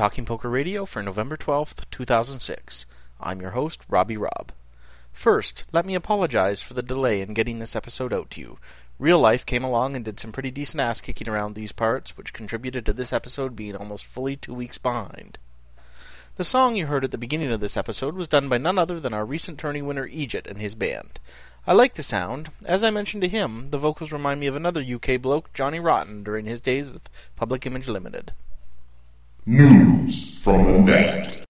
Talking Poker Radio for November 12th, 2006. I'm your host, Robbie Robb. First, let me apologize for the delay in getting this episode out to you. Real life came along and did some pretty decent ass kicking around these parts, which contributed to this episode being almost fully two weeks behind. The song you heard at the beginning of this episode was done by none other than our recent tourney winner Egypt and his band. I like the sound. As I mentioned to him, the vocals remind me of another UK bloke, Johnny Rotten, during his days with Public Image Limited. News from the net.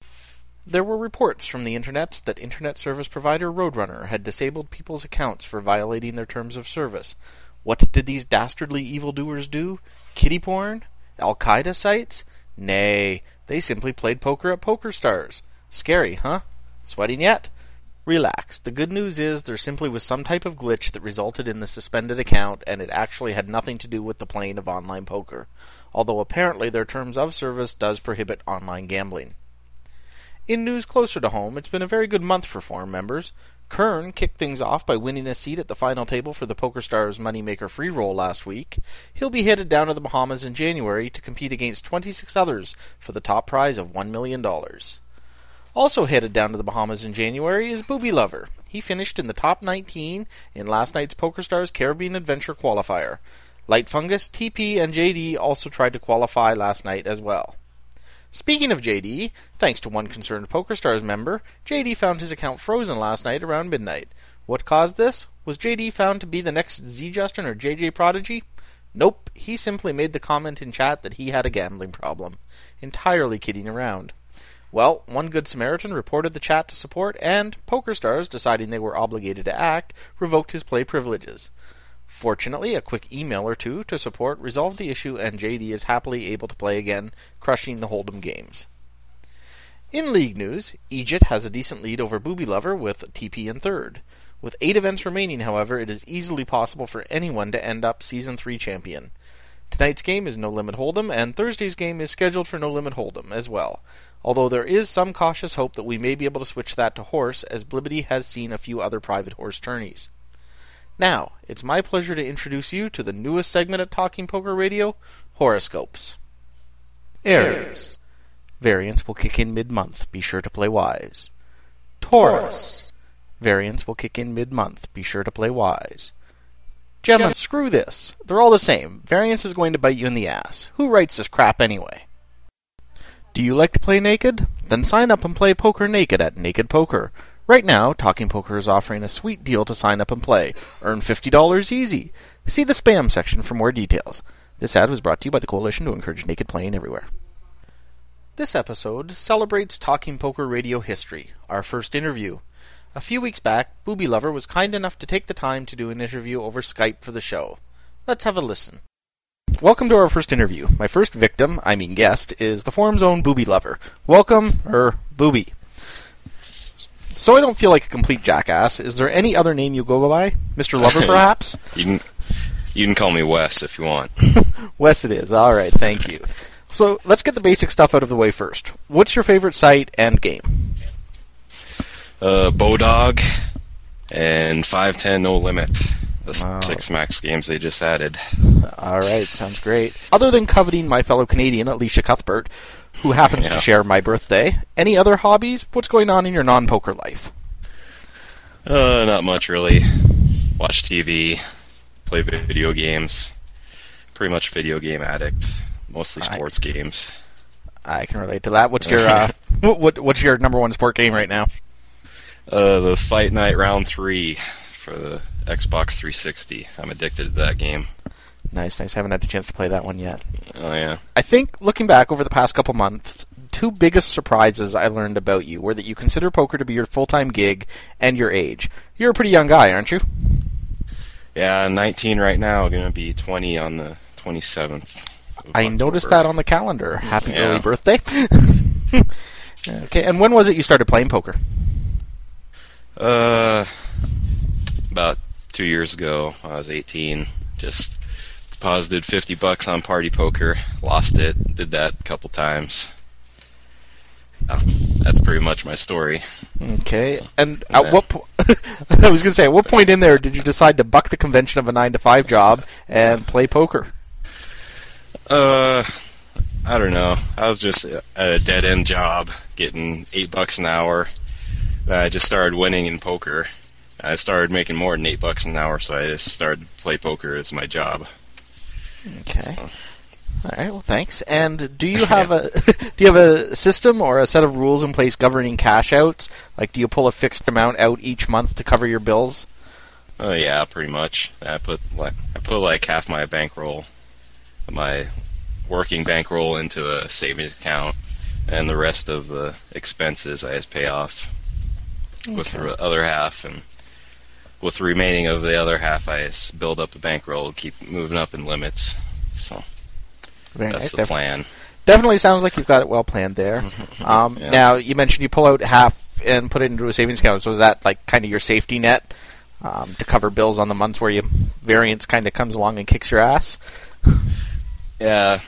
There were reports from the internet that internet service provider Roadrunner had disabled people's accounts for violating their terms of service. What did these dastardly evildoers do? Kitty porn? Al Qaeda sites? Nay, they simply played poker at PokerStars. Scary, huh? Sweating yet? Relax. The good news is there simply was some type of glitch that resulted in the suspended account, and it actually had nothing to do with the playing of online poker, although apparently their terms of service does prohibit online gambling. In news closer to home, it's been a very good month for forum members. Kern kicked things off by winning a seat at the final table for the PokerStars Moneymaker free roll last week. He'll be headed down to the Bahamas in January to compete against 26 others for the top prize of $1 million. Also headed down to the Bahamas in January is Booby Lover. He finished in the top 19 in last night's PokerStars Caribbean Adventure qualifier. Light Fungus, TP, and JD also tried to qualify last night as well. Speaking of JD, thanks to one concerned PokerStars member, JD found his account frozen last night around midnight. What caused this? Was JD found to be the next ZeeJustin or JJ Prodigy? Nope, he simply made the comment in chat that he had a gambling problem. Entirely kidding around. Well, one good Samaritan reported the chat to support, and PokerStars, deciding they were obligated to act, revoked his play privileges. Fortunately, a quick email or two to support resolved the issue, and JD is happily able to play again, crushing the Hold'em games. In league news, Egypt has a decent lead over Booby Lover with TP in third. With eight events remaining, however, it is easily possible for anyone to end up Season 3 champion. Tonight's game is No Limit Hold'em, and Thursday's game is scheduled for No Limit Hold'em as well. Although there is some cautious hope that we may be able to switch that to horse, as Blibbity has seen a few other private horse tourneys. Now, it's my pleasure to introduce you to the newest segment at Talking Poker Radio Horoscopes. Aries. Variance will kick in mid month. Be sure to play wise. Taurus. Variance will kick in mid month. Be sure to play wise. Gemini. Screw this. They're all the same. Variance is going to bite you in the ass. Who writes this crap anyway? Do you like to play naked? Then sign up and play poker naked at Naked Poker. Right now, Talking Poker is offering a sweet deal to sign up and play. Earn $50 easy. See the spam section for more details. This ad was brought to you by the Coalition to Encourage Naked Playing Everywhere. This episode celebrates Talking Poker radio history, our first interview. A few weeks back, Booby Lover was kind enough to take the time to do an interview over Skype for the show. Let's have a listen. Welcome to our first interview. My first victim, I mean guest, is the forum's own Booby Lover. Welcome, er, Booby. So I don't feel like a complete jackass. Is there any other name you go by, Mister Lover, perhaps? You can you can call me Wes if you want. Wes, it is. All right, thank you. So let's get the basic stuff out of the way first. What's your favorite site and game? Uh, Bodog and five ten no limit. The Wow. six max games they just added. All right, sounds great. Other than coveting my fellow Canadian, Alicia Cuthbert, who happens to share my birthday, any other hobbies? What's going on in your non poker life? Uh, not much really. Watch TV, play video games. Pretty much video game addict. Mostly I- sports games. I can relate to that. What's your uh, what, what what's your number one sport game right now? Uh, the Fight Night Round Three for the Xbox 360. I'm addicted to that game. Nice, nice. Haven't had a chance to play that one yet. Oh yeah. I think looking back over the past couple months, two biggest surprises I learned about you were that you consider poker to be your full time gig and your age. You're a pretty young guy, aren't you? Yeah, 19 right now. Gonna be 20 on the 27th. of I noticed that on the calendar. Happy Yeah. early birthday. okay, and when was it you started playing poker? Uh, about two years ago, I was 18. Just deposited 50 bucks on Party Poker, lost it, did that a couple times. Uh, that's pretty much my story. Okay, and at what po- I was going to say, at what point in there did you decide to buck the convention of a nine to five job and play poker? Uh, I don't know. I was just at a dead end job, getting eight bucks an hour. I just started winning in poker. I started making more than eight bucks an hour, so I just started to play poker as my job. Okay. All right. Well, thanks. And do you have a do you have a system or a set of rules in place governing cash outs? Like, do you pull a fixed amount out each month to cover your bills? Oh yeah, pretty much. I put like I put like half my bankroll, my working bankroll into a savings account, and the rest of the expenses I just pay off with the other half, and with the remaining of the other half, I build up the bankroll, keep moving up in limits. So Very that's nice. the Def- plan. Definitely sounds like you've got it well planned there. Um, Yeah. Now, you mentioned you pull out half and put it into a savings account. So is that like kind of your safety net um, to cover bills on the months where your variance kind of comes along and kicks your ass? Yeah,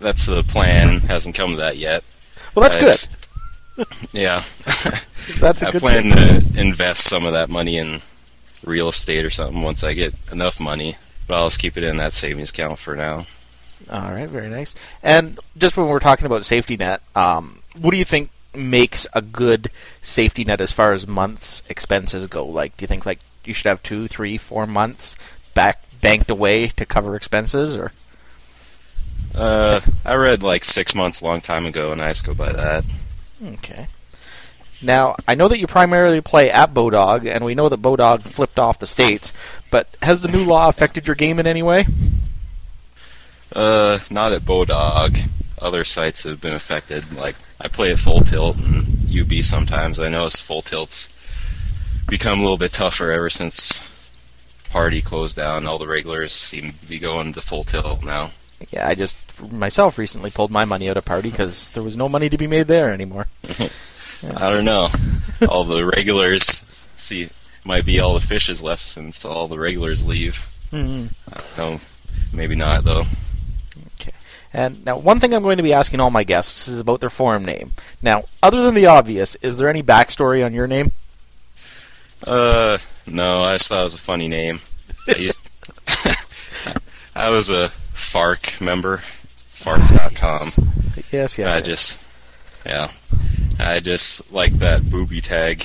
that's the plan. Hasn't come to that yet. Well, that's good. Yeah. That's a I good plan thing. to invest some of that money in real estate or something once I get enough money. But I'll just keep it in that savings account for now. All right, very nice. And just when we're talking about safety net, um, what do you think makes a good safety net as far as months expenses go? Like, do you think like you should have two, three, four months back banked away to cover expenses, or Uh, I read like six months a long time ago, and I just go by that. okay? Now, I know that you primarily play at Bodog, and we know that Bodog flipped off the states. But has the new law affected your game in any way? Uh, not at Bodog. Other sites have been affected. Like I play at Full Tilt and UB sometimes. I notice Full Tilt's become a little bit tougher ever since Party closed down. All the regulars seem to be going to Full Tilt now. Yeah, I just myself recently pulled my money out of Party because there was no money to be made there anymore. I don't know. all the regulars see might be all the fishes left since all the regulars leave. hmm No, maybe not though. Okay. And now, one thing I'm going to be asking all my guests is about their forum name. Now, other than the obvious, is there any backstory on your name? Uh, no, I just thought it was a funny name. I used, I was a Fark member, Fark.com. Yes, yes. I yes. just, yeah, I just like that booby tag,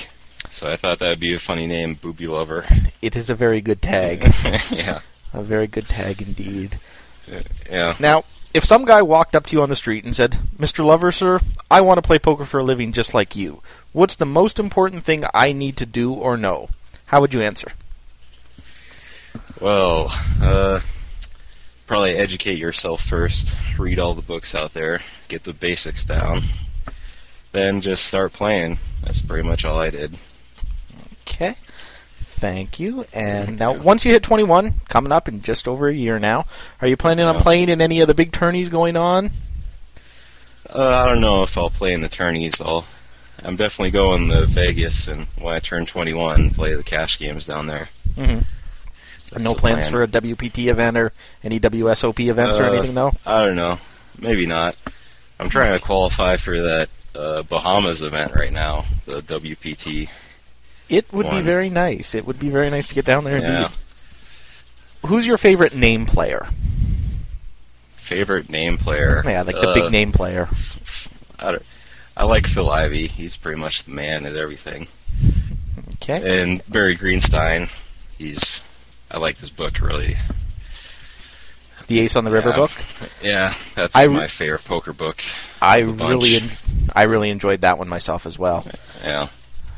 so I thought that would be a funny name, Booby Lover. It is a very good tag. yeah, a very good tag indeed. yeah. Now, if some guy walked up to you on the street and said, Mr. Lover, sir, I want to play poker for a living just like you. What's the most important thing I need to do or know? How would you answer? Well, uh, probably educate yourself first. Read all the books out there. Get the basics down. Then just start playing. That's pretty much all I did. Okay. Thank you. And now, once you hit 21, coming up in just over a year now, are you planning on playing in any of the big tourneys going on? Uh, I don't know if I'll play in the tourneys. I'll, I'm definitely going to Vegas, and when I turn 21, play the cash games down there. Mm-hmm. No the plans plan. for a WPT event or any WSOP events or Uh, anything, though? I don't know. Maybe not. I'm trying to qualify for that uh, Bahamas event right now, the WPT. It would be very nice. It would be very nice to get down there Yeah. indeed. Who's your favorite name player? Favorite name player? Yeah, like the Uh, big name player. I, don't- I like Phil Ivey. He's pretty much the man at everything. Okay. And Barry Greenstein. He's. I like this book really. The Ace on the River Yeah. book. Yeah, that's I my favorite poker book. I of the bunch. really, en- I really enjoyed that one myself as well. Yeah.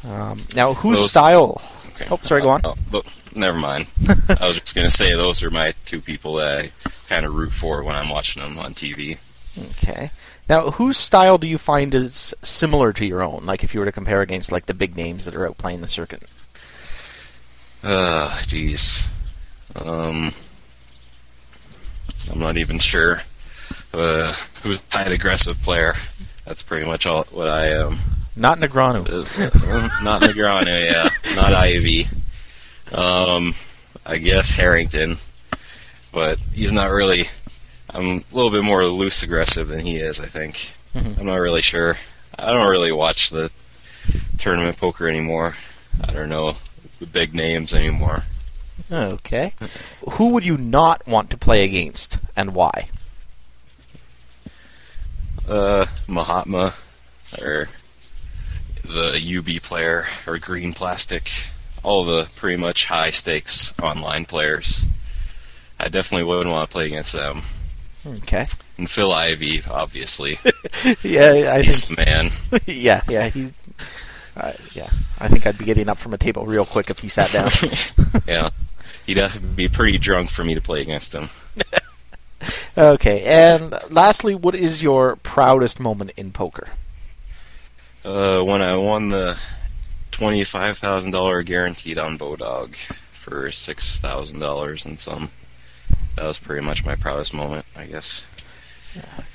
Um, now, whose Those- style? Okay. Oh, sorry, go on. Oh, never mind. I was just gonna say those are my two people that I kind of root for when I'm watching them on TV. Okay. Now, whose style do you find is similar to your own? Like, if you were to compare against like the big names that are out playing the circuit. Uh, jeez. Um, I'm not even sure. Uh, who's tight aggressive player? That's pretty much all what I am. Not Negreanu. Uh, not Negreanu, yeah. Not Ivey. Um, I guess Harrington, but he's not really. I'm a little bit more loose aggressive than he is. I think. Mhm. I'm not really sure. I don't really watch the tournament poker anymore. I don't know the big names anymore. Okay. Who would you not want to play against, and why? Uh, Mahatma, or the UB player, or Green Plastic. All the pretty much high stakes online players. I definitely wouldn't want to play against them. Okay. And Phil Ivey, obviously. Yeah, I He's think. the man. yeah, yeah, he. Uh, yeah, I think I'd be getting up from a table real quick if he sat down. yeah. He'd have to be pretty drunk for me to play against him. okay, and lastly, what is your proudest moment in poker? Uh, when I won the twenty-five thousand dollar guaranteed on Bodog for six thousand dollars and some. That was pretty much my proudest moment, I guess.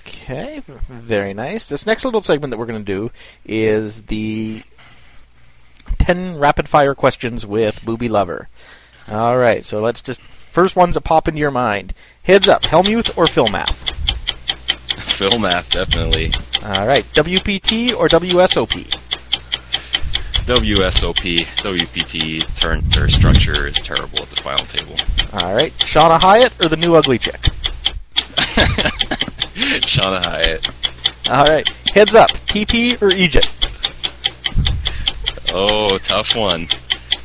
Okay, very nice. This next little segment that we're going to do is the 10 rapid fire questions with Booby Lover. All right, so let's just. First ones that pop into your mind. Heads up, Hellmuth or Philmath? Phil Math, definitely. All right, WPT or WSOP? WSOP, WPT turn or structure is terrible at the final table. All right, Shana Hiatt or the new ugly chick? Shana Hiatt. All right, heads up, TP or Egypt? Oh, tough one.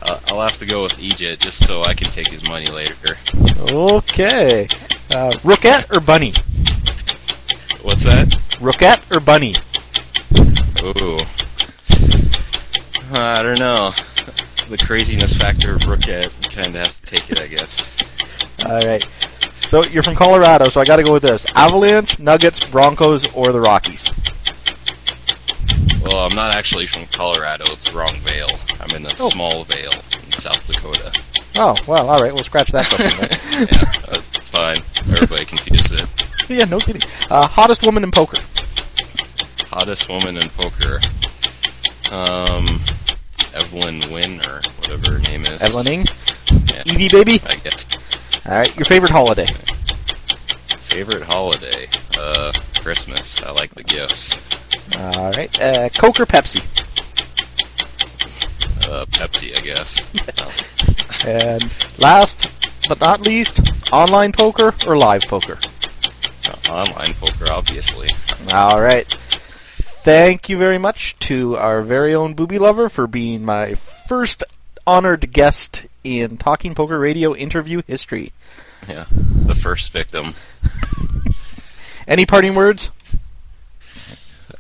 Uh, I'll have to go with Egypt just so I can take his money later. Okay, uh, Rookette or Bunny? What's that? Rookette or Bunny? Ooh. I don't know. The craziness factor of Rookette kind of has to take it, I guess. All right. So you're from Colorado, so I got to go with this: Avalanche, Nuggets, Broncos, or the Rockies. Well, I'm not actually from Colorado. It's the wrong Vale. I'm in a Oh. small Vale in South Dakota. Oh well, all right. We'll scratch that question. Yeah, that's, fine. Everybody confuses it. yeah, no kidding. Uh, hottest woman in poker. Hottest woman in poker. Um, Evelyn Wynn or whatever her name is. Evelyn Ng, Yeah, Evie baby. I guess. All right. Your favorite holiday? Favorite holiday? Uh, Christmas. I like the gifts. All right. Uh, Coke or Pepsi? Uh, Pepsi, I guess. And last but not least, online poker or live poker? Uh, online poker, obviously. All right. Thank you very much to our very own Booby Lover for being my first honored guest in Talking Poker Radio interview history. Yeah, the first victim. Any parting words?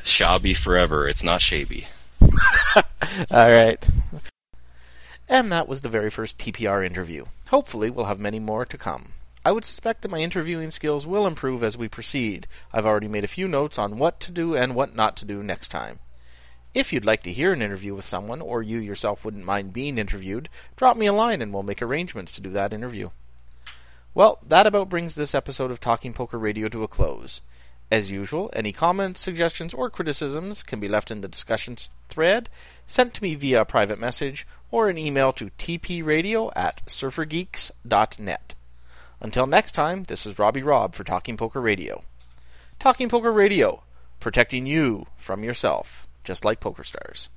Shabby forever. It's not shabby. All right. And that was the very first TPR interview. Hopefully, we'll have many more to come. I would suspect that my interviewing skills will improve as we proceed. I've already made a few notes on what to do and what not to do next time. If you'd like to hear an interview with someone, or you yourself wouldn't mind being interviewed, drop me a line and we'll make arrangements to do that interview. Well, that about brings this episode of Talking Poker Radio to a close. As usual, any comments, suggestions, or criticisms can be left in the discussions thread, sent to me via private message, or an email to tpradio at surfergeeks.net. Until next time, this is Robbie Robb for Talking Poker Radio. Talking Poker Radio, protecting you from yourself, just like Poker Stars.